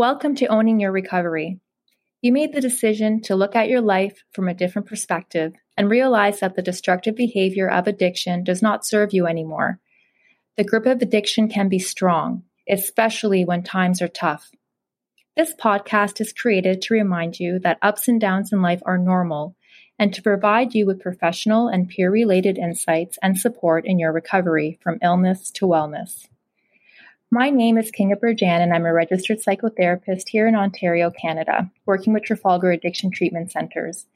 Welcome to Owning Your Recovery. You made the decision to look at your life from a different perspective and realize that the destructive behavior of addiction does not serve you anymore. The grip of addiction can be strong, especially when times are tough. This podcast is created to remind you that ups and downs in life are normal and to provide you with professional and peer related insights and support in your recovery from illness to wellness. My name is Kinga Burjan, and I'm a registered psychotherapist here in Ontario, Canada, working with Trafalgar Addiction Treatment Centers.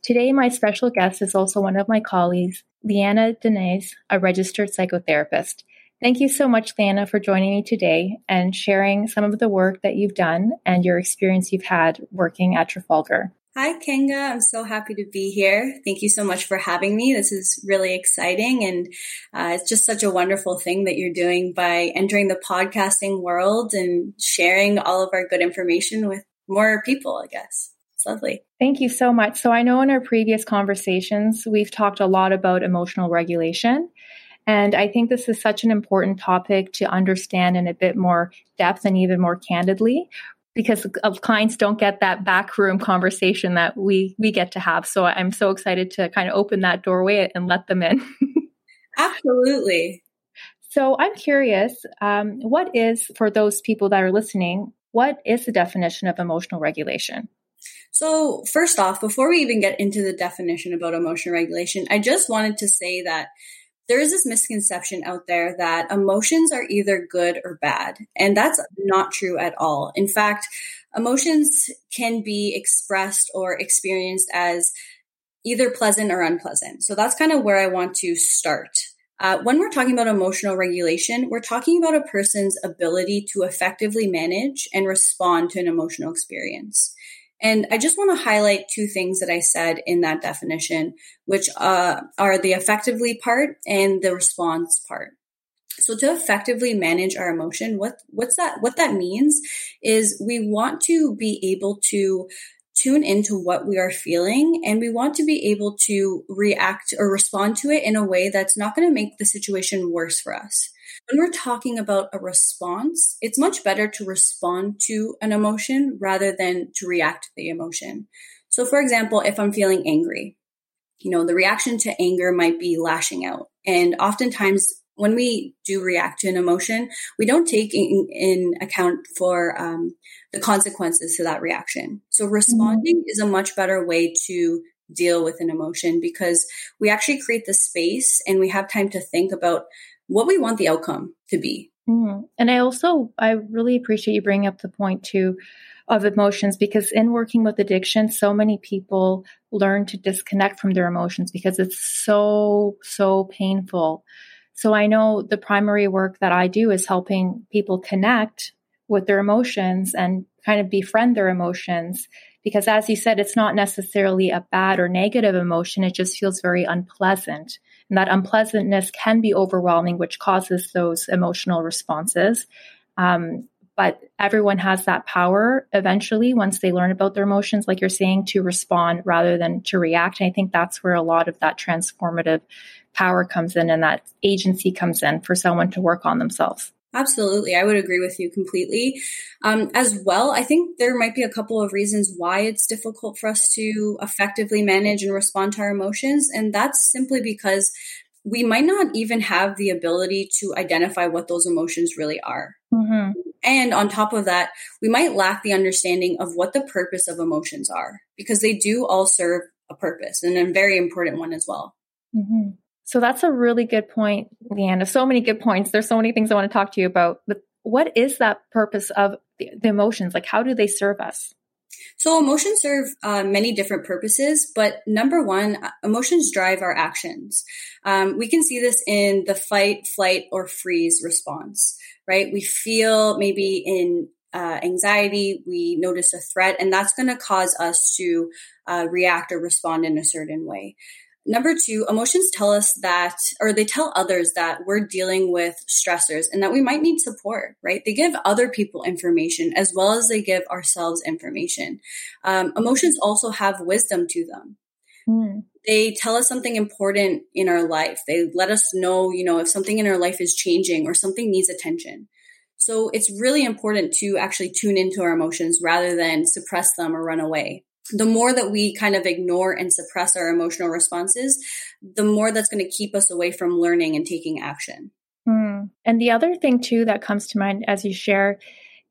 Today, my special guest is also one of my colleagues, Liana Danese, a registered psychotherapist. Thank you so much, Liana, for joining me today and sharing some of the work that you've done and your experience you've had working at Trafalgar. Hi, Kinga. I'm so happy to be here. Thank you so much for having me. This is really exciting. And uh, it's just such a wonderful thing that you're doing by entering the podcasting world and sharing all of our good information with more people, I guess. It's lovely. Thank you so much. So, I know in our previous conversations, we've talked a lot about emotional regulation. And I think this is such an important topic to understand in a bit more depth and even more candidly because of clients don't get that backroom conversation that we we get to have. So I'm so excited to kind of open that doorway and let them in. Absolutely. So I'm curious, um, what is for those people that are listening? What is the definition of emotional regulation? So, first off, before we even get into the definition about emotional regulation, I just wanted to say that there is this misconception out there that emotions are either good or bad. And that's not true at all. In fact, emotions can be expressed or experienced as either pleasant or unpleasant. So that's kind of where I want to start. Uh, when we're talking about emotional regulation, we're talking about a person's ability to effectively manage and respond to an emotional experience. And I just want to highlight two things that I said in that definition, which uh, are the effectively part and the response part. So to effectively manage our emotion, what what's that? What that means is we want to be able to tune into what we are feeling and we want to be able to react or respond to it in a way that's not going to make the situation worse for us. When we're talking about a response, it's much better to respond to an emotion rather than to react to the emotion. So, for example, if I'm feeling angry, you know, the reaction to anger might be lashing out. And oftentimes, when we do react to an emotion, we don't take in, in account for um, the consequences to that reaction. So, responding mm-hmm. is a much better way to deal with an emotion because we actually create the space and we have time to think about what we want the outcome to be. Mm-hmm. And I also, I really appreciate you bringing up the point too of emotions because in working with addiction, so many people learn to disconnect from their emotions because it's so, so painful. So I know the primary work that I do is helping people connect with their emotions and kind of befriend their emotions. Because as you said, it's not necessarily a bad or negative emotion. It just feels very unpleasant. And that unpleasantness can be overwhelming, which causes those emotional responses. Um, but everyone has that power eventually once they learn about their emotions, like you're saying, to respond rather than to react. And I think that's where a lot of that transformative power comes in and that agency comes in for someone to work on themselves. Absolutely. I would agree with you completely. Um, as well, I think there might be a couple of reasons why it's difficult for us to effectively manage and respond to our emotions. And that's simply because we might not even have the ability to identify what those emotions really are. Mm-hmm. And on top of that, we might lack the understanding of what the purpose of emotions are because they do all serve a purpose and a very important one as well. Mm-hmm. So that's a really good point, Liana. So many good points. There's so many things I want to talk to you about. But what is that purpose of the, the emotions? Like, how do they serve us? So emotions serve uh, many different purposes, but number one, uh, emotions drive our actions. Um, we can see this in the fight, flight, or freeze response, right? We feel maybe in uh, anxiety, we notice a threat, and that's going to cause us to uh, react or respond in a certain way. Number two, emotions tell us that, or they tell others that we're dealing with stressors and that we might need support, right? They give other people information as well as they give ourselves information. Um, emotions also have wisdom to them. Mm. They tell us something important in our life. They let us know, you know, if something in our life is changing or something needs attention. So it's really important to actually tune into our emotions rather than suppress them or run away. The more that we kind of ignore and suppress our emotional responses, the more that's going to keep us away from learning and taking action. Mm. And the other thing, too, that comes to mind as you share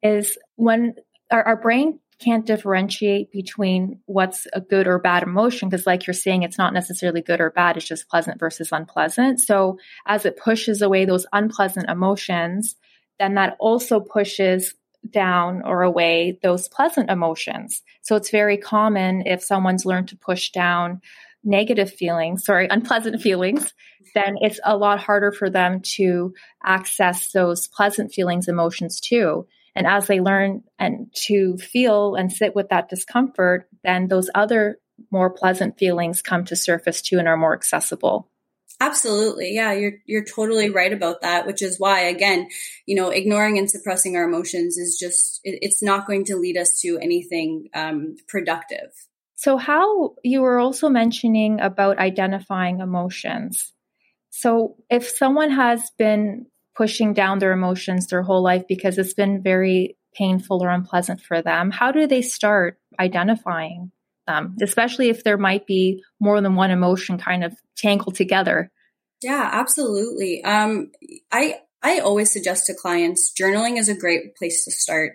is when our, our brain can't differentiate between what's a good or bad emotion because like you're saying it's not necessarily good or bad it's just pleasant versus unpleasant so as it pushes away those unpleasant emotions then that also pushes down or away those pleasant emotions so it's very common if someone's learned to push down negative feelings sorry unpleasant feelings then it's a lot harder for them to access those pleasant feelings emotions too and as they learn and to feel and sit with that discomfort, then those other more pleasant feelings come to surface too and are more accessible. Absolutely. Yeah, you're you're totally right about that, which is why again, you know, ignoring and suppressing our emotions is just it, it's not going to lead us to anything um, productive. So how you were also mentioning about identifying emotions. So if someone has been pushing down their emotions their whole life because it's been very painful or unpleasant for them, how do they start identifying them, especially if there might be more than one emotion kind of tangled together? Yeah, absolutely. Um, I I always suggest to clients journaling is a great place to start.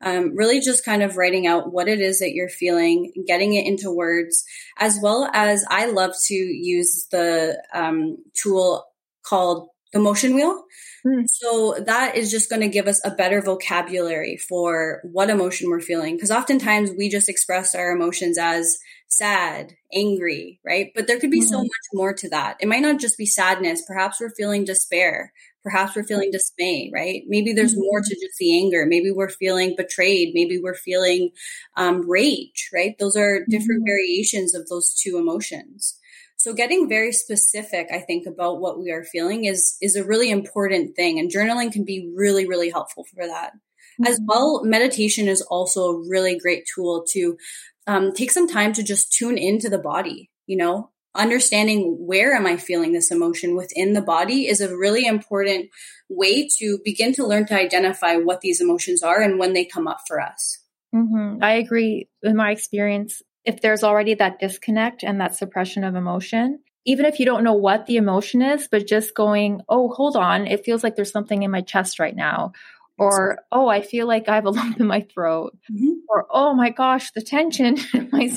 Um, really, just kind of writing out what it is that you're feeling, getting it into words, as well as I love to use the um, tool called the emotion wheel. Mm. So that is just going to give us a better vocabulary for what emotion we're feeling. Because oftentimes we just express our emotions as sad, angry, right? But there could be mm. so much more to that. It might not just be sadness. Perhaps we're feeling despair. Perhaps we're feeling dismay, right? Maybe there's mm. more to just the anger. Maybe we're feeling betrayed. Maybe we're feeling um, rage, right? Those are different mm. variations of those two emotions. So getting very specific, I think, about what we are feeling is is a really important thing. And journaling can be really, really helpful for that. Mm-hmm. As well, meditation is also a really great tool to um, take some time to just tune into the body, you know, understanding where am I feeling this emotion within the body is a really important way to begin to learn to identify what these emotions are and when they come up for us. Mm-hmm. I agree. In my experience, if there's already that disconnect and that suppression of emotion, even if you don't know what the emotion is, but just going, oh, hold on, it feels like there's something in my chest right now. Or, oh, I feel like I have a lump in my throat. Mm-hmm. Or, oh my gosh, the tension in my,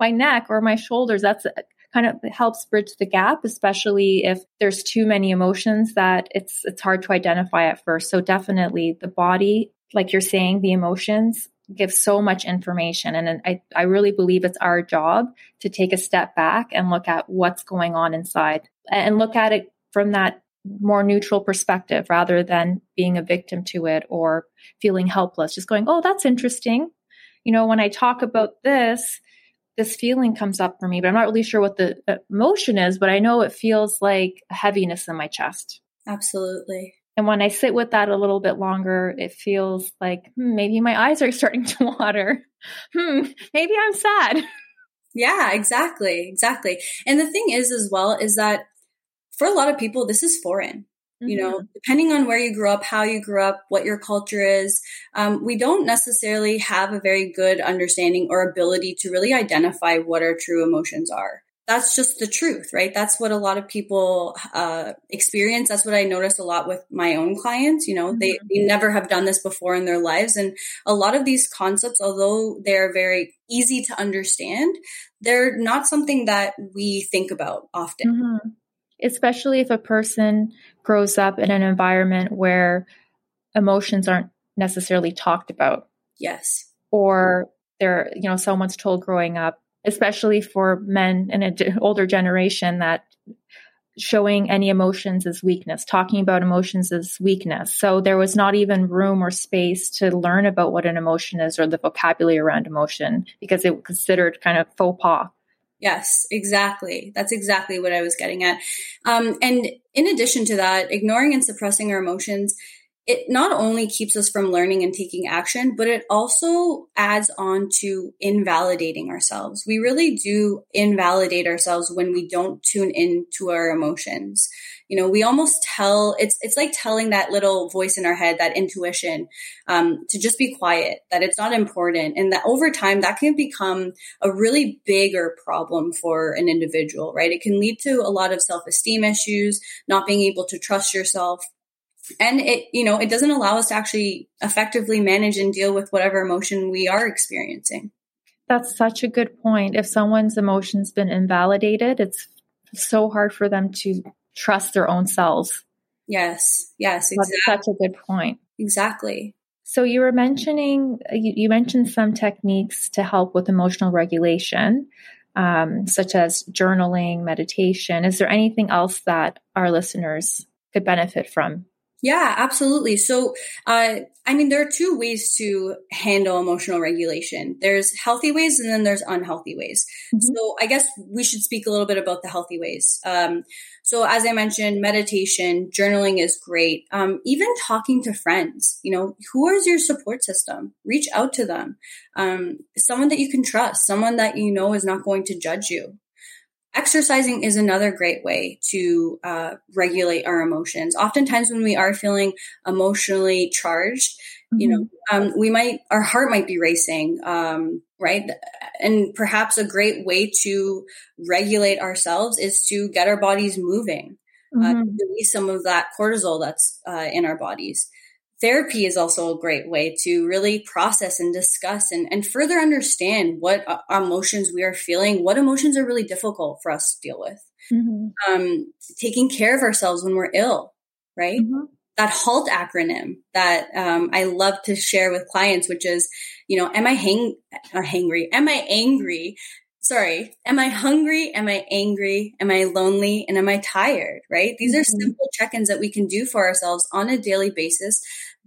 my neck or my shoulders. That's kind of helps bridge the gap, especially if there's too many emotions that it's, it's hard to identify at first. So definitely the body, like you're saying, the emotions give so much information. And I, I really believe it's our job to take a step back and look at what's going on inside and look at it from that more neutral perspective rather than being a victim to it or feeling helpless. Just going, oh, that's interesting. You know, when I talk about this, this feeling comes up for me, but I'm not really sure what the emotion is, but I know it feels like heaviness in my chest. Absolutely. And when I sit with that a little bit longer, it feels like hmm, maybe my eyes are starting to water. Hmm, maybe I'm sad. Yeah, exactly. Exactly. And the thing is, as well, is that for a lot of people, this is foreign. Mm-hmm. You know, mm-hmm. depending on where you grew up, how you grew up, what your culture is, um, we don't necessarily have a very good understanding or ability to really identify what our true emotions are that's just the truth, right? That's what a lot of people uh, experience. That's what I notice a lot with my own clients. You know, mm-hmm. they, they never have done this before in their lives. And a lot of these concepts, although they're very easy to understand, they're not something that we think about often. Mm-hmm. Especially if a person grows up in an environment where emotions aren't necessarily talked about. Yes. Or they're, you know, someone's told growing up, especially for men in an older generation that showing any emotions as weakness, talking about emotions as weakness. So there was not even room or space to learn about what an emotion is or the vocabulary around emotion because it was considered kind of faux pas. Yes, exactly. That's exactly what I was getting at. Um, and in addition to that, ignoring and suppressing our emotions it not only keeps us from learning and taking action, but it also adds on to invalidating ourselves. We really do invalidate ourselves when we don't tune in to our emotions. You know, we almost tell it's it's like telling that little voice in our head, that intuition, um, to just be quiet, that it's not important, and that over time that can become a really bigger problem for an individual. Right? It can lead to a lot of self esteem issues, not being able to trust yourself and it you know it doesn't allow us to actually effectively manage and deal with whatever emotion we are experiencing. That's such a good point. If someone's emotions been invalidated it's so hard for them to trust their own selves. Yes. Yes exactly. that's such a good point. exactly. So you were mentioning you, you mentioned some techniques to help with emotional regulation um, such as journaling meditation. Is there anything else that our listeners could benefit from yeah, absolutely. So, uh, I mean, there are two ways to handle emotional regulation. There's healthy ways and then there's unhealthy ways. Mm-hmm. So I guess we should speak a little bit about the healthy ways. Um, so as I mentioned, meditation, journaling is great. Um, even talking to friends, you know, who is your support system? Reach out to them. Um, someone that you can trust, someone that you know is not going to judge you. Exercising is another great way to uh, regulate our emotions. Oftentimes, when we are feeling emotionally charged, mm-hmm. you know, mm-hmm. um, we might, our heart might be racing, um, right? And perhaps a great way to regulate ourselves is to get our bodies moving, uh, mm-hmm. uh, release some of that cortisol that's uh, in our bodies therapy is also a great way to really process and discuss and, and further understand what uh, emotions we are feeling, what emotions are really difficult for us to deal with. Mm-hmm. Um, taking care of ourselves when we're ill, right? Mm-hmm. That HALT acronym that um, I love to share with clients, which is, you know, am I hang uh, hangry? Am I angry? Sorry, am I hungry? Am I angry? Am I lonely? And am I tired? Right? These mm-hmm. are simple check ins that we can do for ourselves on a daily basis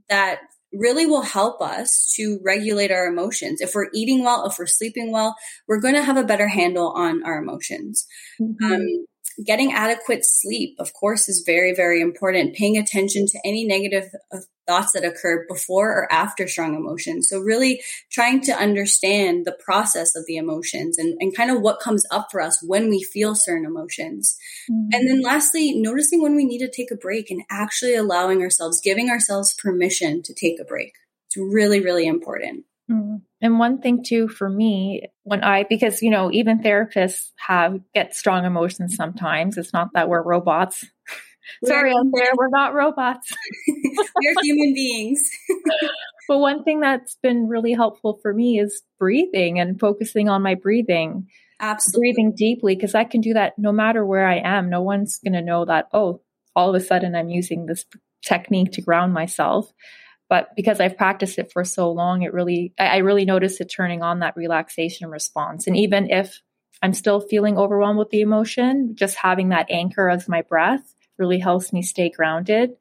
that really will help us to regulate our emotions. If we're eating well, if we're sleeping well, we're going to have a better handle on our emotions. Mm-hmm. Um, getting adequate sleep, of course, is very, very important. Paying attention to any negative uh, thoughts that occur before or after strong emotions. So really trying to understand the process of the emotions and, and kind of what comes up for us when we feel certain emotions. Mm-hmm. And then lastly, noticing when we need to take a break and actually allowing ourselves, giving ourselves permission to take a break. It's really, really important. Mm-hmm. And one thing too for me, when I because you know even therapists have get strong emotions sometimes. It's not that we're robots. Sorry out there, we're not robots. we're human beings. but one thing that's been really helpful for me is breathing and focusing on my breathing. Absolutely. Breathing deeply because I can do that no matter where I am. No one's going to know that, oh, all of a sudden I'm using this technique to ground myself but because I've practiced it for so long, it really, I really notice it turning on that relaxation response. And even if I'm still feeling overwhelmed with the emotion, just having that anchor as my breath really helps me stay grounded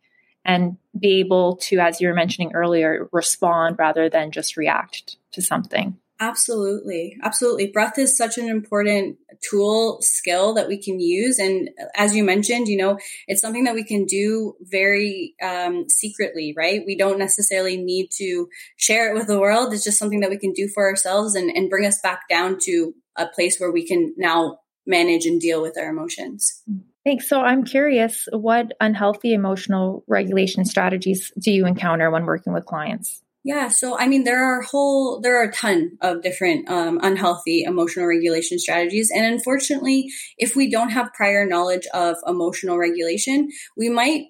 and be able to, as you were mentioning earlier, respond rather than just react to something. Absolutely. Absolutely. Breath is such an important tool, skill that we can use. And as you mentioned, you know, it's something that we can do very um, secretly, right? We don't necessarily need to share it with the world. It's just something that we can do for ourselves and, and bring us back down to a place where we can now manage and deal with our emotions. Thanks. So I'm curious, what unhealthy emotional regulation strategies do you encounter when working with clients? Yeah, so I mean, there are whole there are a ton of different um, unhealthy emotional regulation strategies, and unfortunately, if we don't have prior knowledge of emotional regulation, we might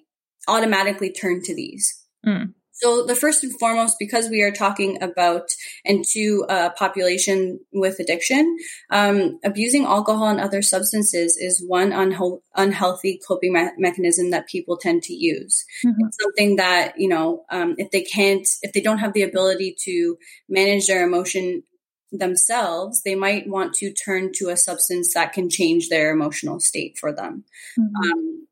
automatically turn to these. Mm. So the first and foremost, because we are talking about and to a population with addiction, um, abusing alcohol and other substances is one unhe- unhealthy coping me- mechanism that people tend to use. Mm-hmm. It's something that you know, um, if they can't, if they don't have the ability to manage their emotion themselves, they might want to turn to a substance that can change their emotional state for them. Mm-hmm. Um,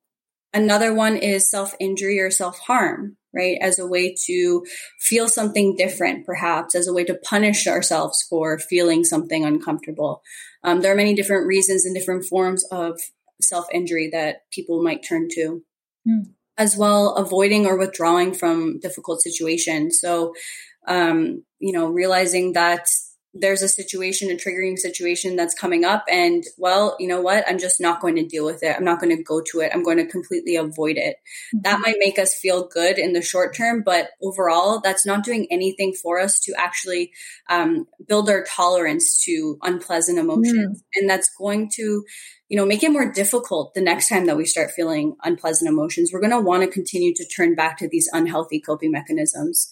another one is self injury or self harm right? As a way to feel something different, perhaps, as a way to punish ourselves for feeling something uncomfortable. Um, there are many different reasons and different forms of self injury that people might turn to. Mm. as well avoiding or withdrawing from difficult situations. So, um, you know, realizing that there's a situation, a triggering situation that's coming up, and well, you know what? I'm just not going to deal with it. I'm not going to go to it. I'm going to completely avoid it. Mm-hmm. That might make us feel good in the short term, but overall, that's not doing anything for us to actually um, build our tolerance to unpleasant emotions. Mm-hmm. And that's going to you know, make it more difficult the next time that we start feeling unpleasant emotions. We're going to want to continue to turn back to these unhealthy coping mechanisms.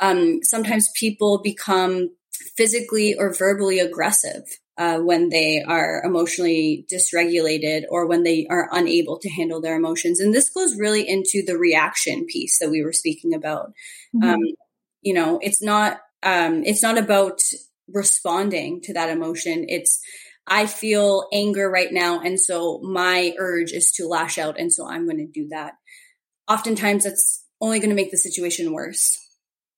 Um, sometimes people become physically or verbally aggressive uh, when they are emotionally dysregulated or when they are unable to handle their emotions. And this goes really into the reaction piece that we were speaking about. Mm-hmm. Um, you know, it's not um, it's not about responding to that emotion. It's I feel anger right now. And so my urge is to lash out. And so I'm going to do that. Oftentimes that's only going to make the situation worse.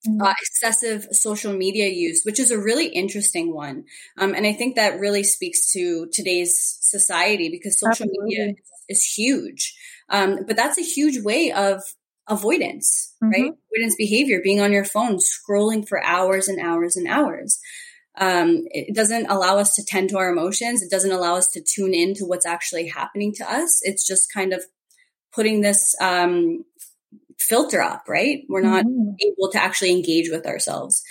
Mm-hmm. Uh, excessive social media use, which is a really interesting one. Um, and I think that really speaks to today's society because social Absolutely. media is huge. Um, but that's a huge way of avoidance, mm-hmm. right? Avoidance behavior, being on your phone, scrolling for hours and hours and hours. Um, it doesn't allow us to tend to our emotions. It doesn't allow us to tune in to what's actually happening to us. It's just kind of putting this um, filter up, right? We're not mm-hmm. able to actually engage with ourselves.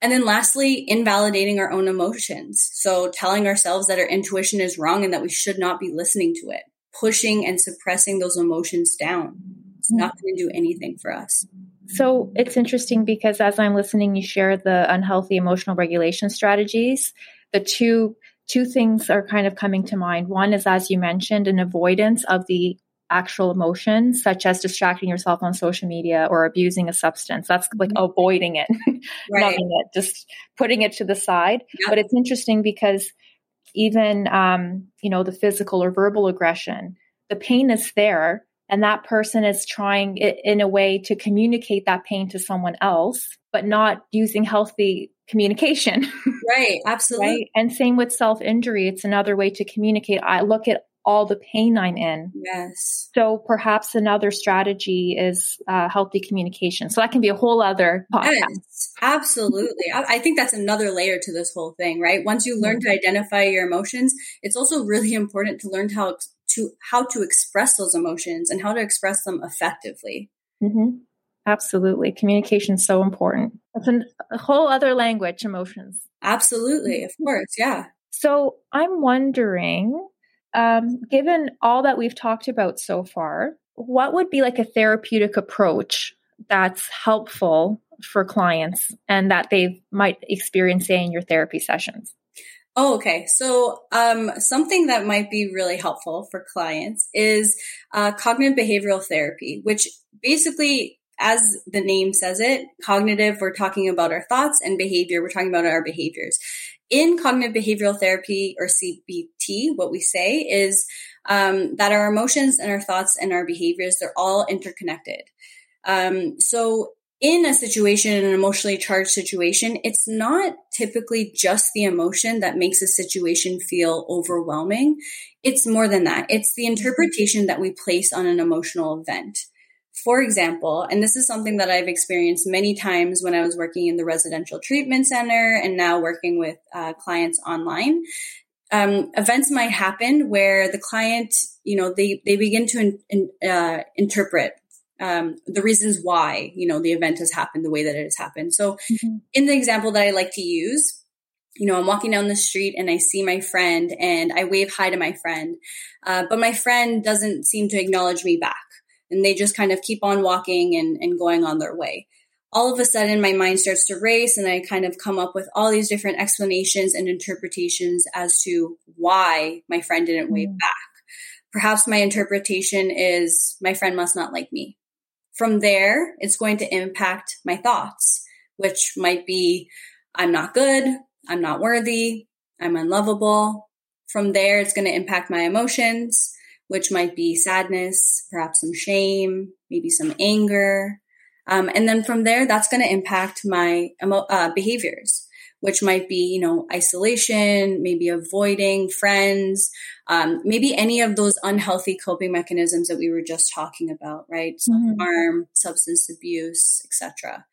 And then lastly, invalidating our own emotions. So telling ourselves that our intuition is wrong and that we should not be listening to it, pushing and suppressing those emotions down. It's not mm-hmm. going to do anything for us. So it's interesting because as I'm listening, you share the unhealthy emotional regulation strategies. The two two things are kind of coming to mind. One is, as you mentioned, an avoidance of the actual emotions, such as distracting yourself on social media or abusing a substance. That's like mm-hmm. avoiding it, right. it, just putting it to the side. Yep. But it's interesting because even um, you know the physical or verbal aggression, the pain is there, and that person is trying in a way to communicate that pain to someone else but not using healthy communication right absolutely right? and same with self-injury it's another way to communicate i look at all the pain i'm in yes so perhaps another strategy is uh, healthy communication so that can be a whole other podcast yes, absolutely I, I think that's another layer to this whole thing right once you learn to identify your emotions it's also really important to learn how to how to express those emotions and how to express them effectively. Mm-hmm. Absolutely. Communication is so important. It's an, a whole other language, emotions. Absolutely. Of course. Yeah. So I'm wondering, um, given all that we've talked about so far, what would be like a therapeutic approach that's helpful for clients and that they might experience say in your therapy sessions? Oh, okay. So, um, something that might be really helpful for clients is uh, cognitive behavioral therapy, which basically, as the name says it, cognitive, we're talking about our thoughts, and behavior, we're talking about our behaviors. In cognitive behavioral therapy or CBT, what we say is um, that our emotions and our thoughts and our behaviors, they're all interconnected. Um, so in a situation, an emotionally charged situation, it's not typically just the emotion that makes a situation feel overwhelming. It's more than that. It's the interpretation that we place on an emotional event. For example, and this is something that I've experienced many times when I was working in the residential treatment center and now working with uh, clients online. Um, events might happen where the client, you know, they, they begin to in, in, uh, interpret um, the reasons why you know the event has happened the way that it has happened. So, mm-hmm. in the example that I like to use, you know, I'm walking down the street and I see my friend and I wave hi to my friend, uh, but my friend doesn't seem to acknowledge me back, and they just kind of keep on walking and, and going on their way. All of a sudden, my mind starts to race, and I kind of come up with all these different explanations and interpretations as to why my friend didn't wave mm. back. Perhaps my interpretation is my friend must not like me from there, it's going to impact my thoughts, which might be, I'm not good. I'm not worthy. I'm unlovable. From there, it's going to impact my emotions, which might be sadness, perhaps some shame, maybe some anger. Um, and then from there, that's going to impact my emo- uh, behaviors, which might be, you know, isolation, maybe avoiding friends, um, maybe any of those unhealthy coping mechanisms that we were just talking about, right? Mm-hmm. Self-harm, substance abuse, etc.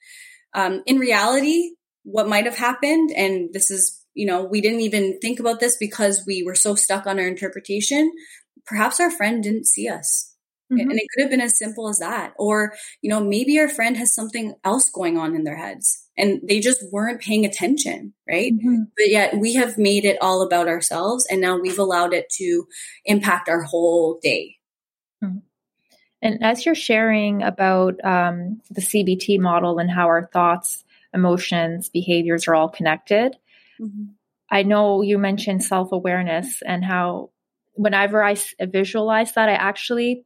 Um, in reality, what might have happened, and this is, you know, we didn't even think about this because we were so stuck on our interpretation. Perhaps our friend didn't see us Mm-hmm. And it could have been as simple as that. Or, you know, maybe our friend has something else going on in their heads and they just weren't paying attention, right? Mm-hmm. But yet we have made it all about ourselves and now we've allowed it to impact our whole day. Mm-hmm. And as you're sharing about um, the CBT model and how our thoughts, emotions, behaviors are all connected, mm-hmm. I know you mentioned self awareness and how whenever I visualize that, I actually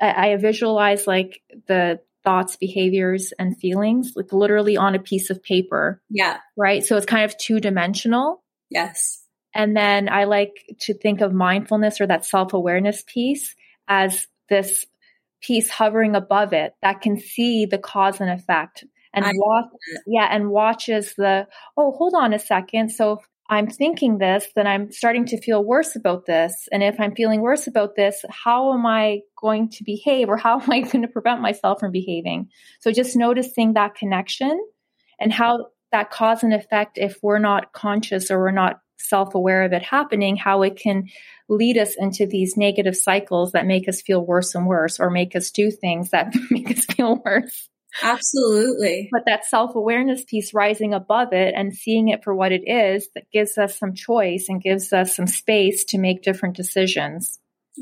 I, I visualize like the thoughts, behaviors, and feelings, like literally on a piece of paper. Yeah. Right. So it's kind of two dimensional. Yes. And then I like to think of mindfulness or that self awareness piece as this piece hovering above it that can see the cause and effect and watch, yeah, and watches the, oh, hold on a second. So I'm thinking this, then I'm starting to feel worse about this. And if I'm feeling worse about this, how am I going to behave or how am I going to prevent myself from behaving? So just noticing that connection and how that cause and effect, if we're not conscious or we're not self aware of it happening, how it can lead us into these negative cycles that make us feel worse and worse or make us do things that make us feel worse. Absolutely. But that self awareness piece rising above it and seeing it for what it is that gives us some choice and gives us some space to make different decisions.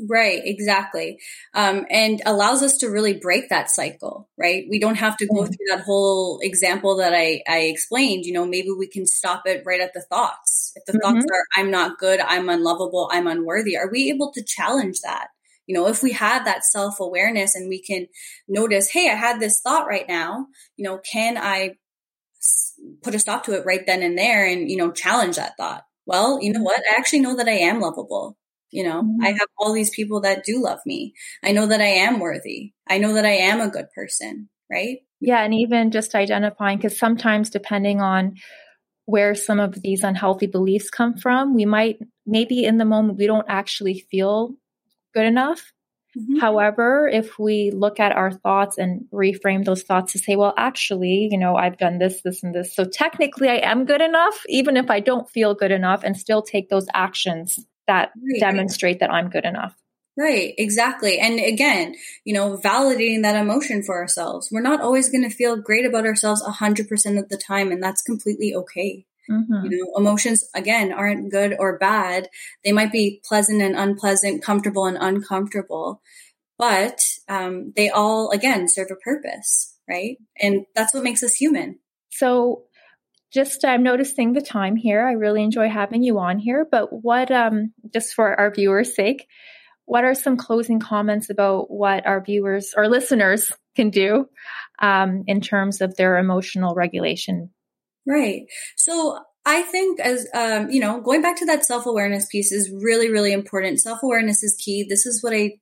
Right, exactly. Um, and allows us to really break that cycle, right? We don't have to go mm-hmm. through that whole example that I, I explained. You know, maybe we can stop it right at the thoughts. If the mm-hmm. thoughts are, I'm not good, I'm unlovable, I'm unworthy, are we able to challenge that? You know, if we have that self awareness and we can notice, hey, I had this thought right now, you know, can I put a stop to it right then and there and, you know, challenge that thought? Well, you know what? I actually know that I am lovable. You know, mm-hmm. I have all these people that do love me. I know that I am worthy. I know that I am a good person, right? Yeah. And even just identifying, because sometimes depending on where some of these unhealthy beliefs come from, we might, maybe in the moment, we don't actually feel good enough. Mm-hmm. However, if we look at our thoughts and reframe those thoughts to say, well, actually, you know, I've done this, this, and this. So technically, I am good enough, even if I don't feel good enough, and still take those actions that right. demonstrate that I'm good enough. Right, exactly. And again, you know, validating that emotion for ourselves. We're not always going to feel great about ourselves 100% of the time, and that's completely okay. Mm-hmm. You know, emotions again aren't good or bad. They might be pleasant and unpleasant, comfortable and uncomfortable, but um, they all again serve a purpose, right? And that's what makes us human. So, just I'm noticing the time here. I really enjoy having you on here. But what, um, just for our viewers' sake, what are some closing comments about what our viewers or listeners can do um, in terms of their emotional regulation Right. So I think as, um, you know, going back to that self awareness piece is really, really important. Self awareness is key. This is what I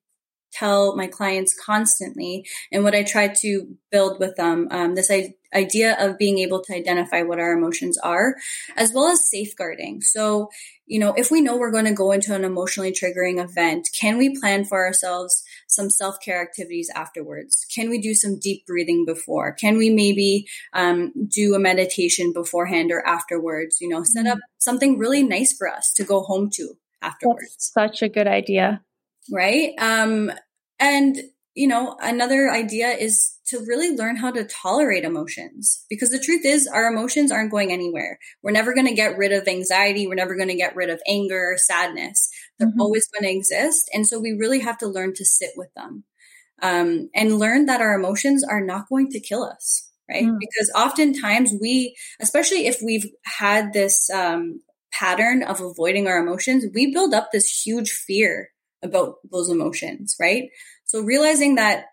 tell my clients constantly and what I try to build with them. Um, this I- idea of being able to identify what our emotions are, as well as safeguarding. So, you know, if we know we're going to go into an emotionally triggering event, can we plan for ourselves some self care activities afterwards? Can we do some deep breathing before? Can we maybe um, do a meditation beforehand or afterwards? You know, set up something really nice for us to go home to afterwards. That's such a good idea. Right. Um, and, you know, another idea is to really learn how to tolerate emotions because the truth is our emotions aren't going anywhere. We're never going to get rid of anxiety. We're never going to get rid of anger or sadness. They're mm-hmm. always going to exist. And so we really have to learn to sit with them. Um, and learn that our emotions are not going to kill us, right? Mm. Because oftentimes we, especially if we've had this, um, pattern of avoiding our emotions, we build up this huge fear about those emotions, right? So realizing that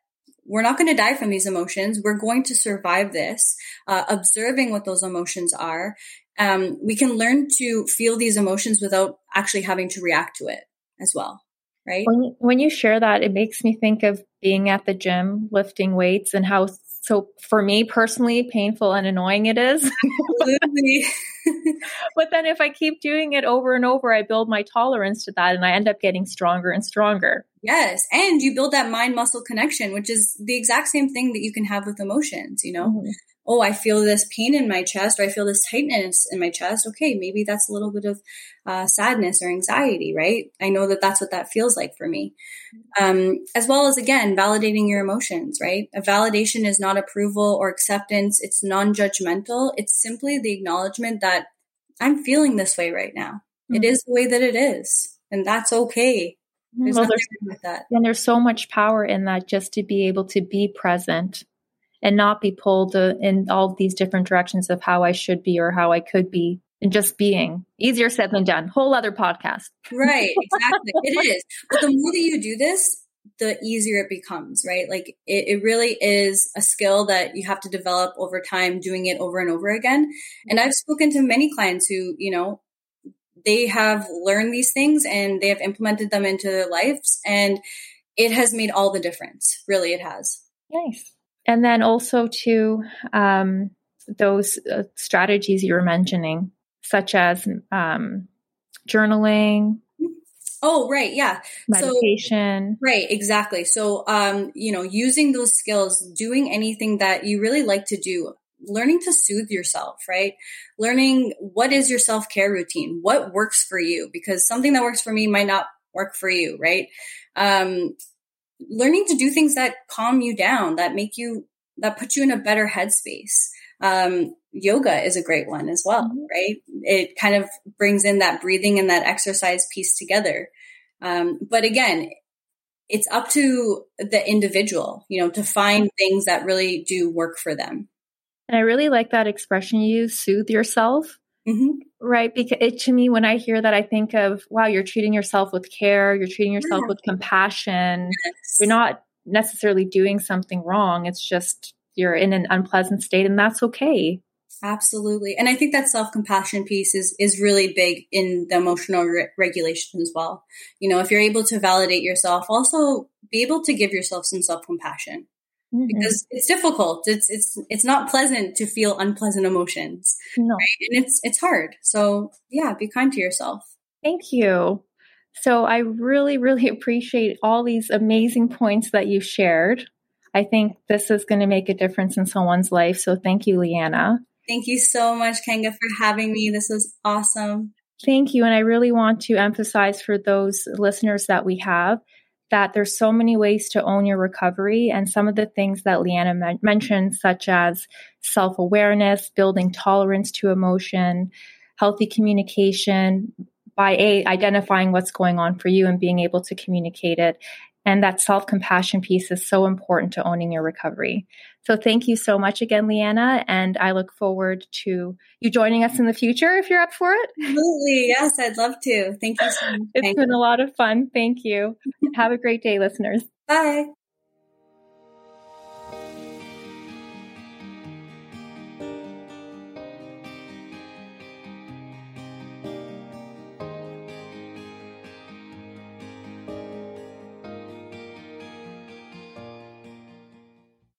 we're not going to die from these emotions. We're going to survive this, uh, observing what those emotions are. Um, we can learn to feel these emotions without actually having to react to it as well. Right. When you, when you share that, it makes me think of being at the gym, lifting weights and how so for me personally painful and annoying it is. Absolutely. but then if I keep doing it over and over, I build my tolerance to that and I end up getting stronger and stronger. Yes. And you build that mind muscle connection, which is the exact same thing that you can have with emotions, you know? Mm-hmm oh, I feel this pain in my chest or I feel this tightness in my chest. Okay, maybe that's a little bit of uh, sadness or anxiety, right? I know that that's what that feels like for me. Um, as well as, again, validating your emotions, right? A validation is not approval or acceptance. It's non judgmental. It's simply the acknowledgement that I'm feeling this way right now. Mm-hmm. It is the way that it is. And that's okay. There's well, there's, with that. And there's so much power in that just to be able to be present and not be pulled uh, in all these different directions of how I should be or how I could be and just being easier said than done. Whole other podcast. Right. Exactly. it is. But the more that you do this, the easier it becomes, right? Like it, it really is a skill that you have to develop over time, doing it over and over again. And I've spoken to many clients who, you know, they have learned these things and they have implemented them into their lives and it has made all the difference. Really, it has. Nice and then also to um, those uh, strategies you were mentioning, such as um, journaling. Oh, right. Yeah. Meditation. So, right. Exactly. So, um, you know, using those skills, doing anything that you really like to do, learning to soothe yourself, right? Learning what is your self care routine? What works for you? Because something that works for me might not work for you, right? Um, learning to do things that calm you down, that make you, that put you in a better headspace. Um, yoga is a great one as well, mm-hmm. right? It kind of brings in that breathing and that exercise piece together. Um, but again, it's up to the individual, you know, to find things that really do work for them. And I really like that expression you use, soothe yourself. Mm-hmm. Right. Because it, to me, when I hear that, I think of, wow, you're treating yourself with care. You're treating yourself yeah. with compassion. Yes. You're not necessarily doing something wrong. It's just you're in an unpleasant state and that's okay. Absolutely. And I think that self-compassion piece is, is really big in the emotional re- regulation as well. You know, if you're able to validate yourself, also be able to give yourself some self-compassion mm-hmm. because it's difficult. It's it's it's not pleasant to feel unpleasant emotions, no. right? And it's it's hard. So yeah, be kind to yourself. Thank you. So I really really appreciate all these amazing points that you shared. I think this is going to make a difference in someone's life. So thank you, Liana. Thank you so much, Kinga, for having me. This was awesome. Thank you. And I really want to emphasize for those listeners that we have that there's so many ways to own your recovery and some of the things that Liana men- mentioned, such as self-awareness, building tolerance to emotion, healthy communication by a, identifying what's going on for you and being able to communicate it. And that self-compassion piece is so important to owning your recovery. So thank you so much again, Liana. And I look forward to you joining us in the future if you're up for it. Absolutely. Yes, I'd love to. Thank you so much. It's been a lot of fun. Thank you. Have a great day, listeners. Bye.